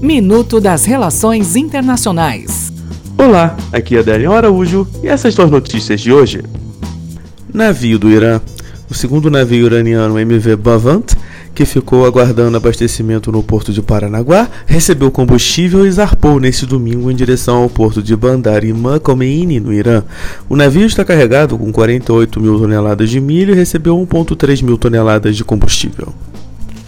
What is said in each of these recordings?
Minuto das Relações Internacionais. Olá, aqui é Adélio Araújo e essas são as notícias de hoje. Navio do Irã. O segundo navio iraniano MV Bavant, que ficou aguardando abastecimento no porto de Paranaguá, recebeu combustível e zarpou neste domingo em direção ao porto de Bandar Imam Khomeini, no Irã. O navio está carregado com 48 mil toneladas de milho e recebeu 1,3 mil toneladas de combustível.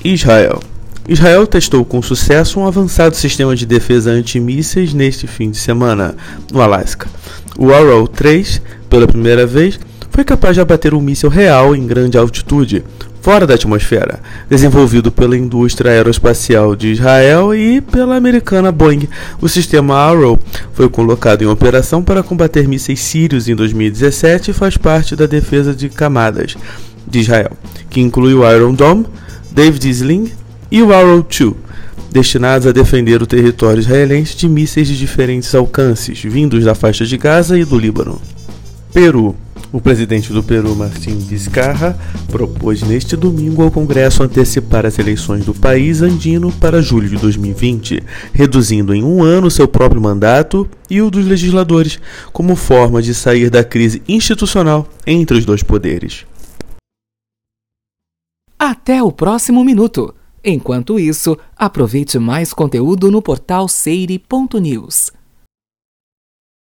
Israel. Israel testou com sucesso um avançado sistema de defesa antimísseis neste fim de semana, no Alasca. O Arrow 3, pela primeira vez, foi capaz de abater um míssil real em grande altitude, fora da atmosfera, desenvolvido pela indústria aeroespacial de Israel e pela americana Boeing. O sistema Arrow foi colocado em operação para combater mísseis sírios em 2017 e faz parte da defesa de camadas de Israel, que inclui o Iron Dome, David Sling e o Arrow 2, destinados a defender o território israelense de mísseis de diferentes alcances, vindos da faixa de Gaza e do Líbano. Peru. O presidente do Peru, Martim Vizcarra, propôs neste domingo ao Congresso antecipar as eleições do país andino para julho de 2020, reduzindo em um ano seu próprio mandato e o dos legisladores, como forma de sair da crise institucional entre os dois poderes. Até o próximo minuto. Enquanto isso, aproveite mais conteúdo no portal seire.news.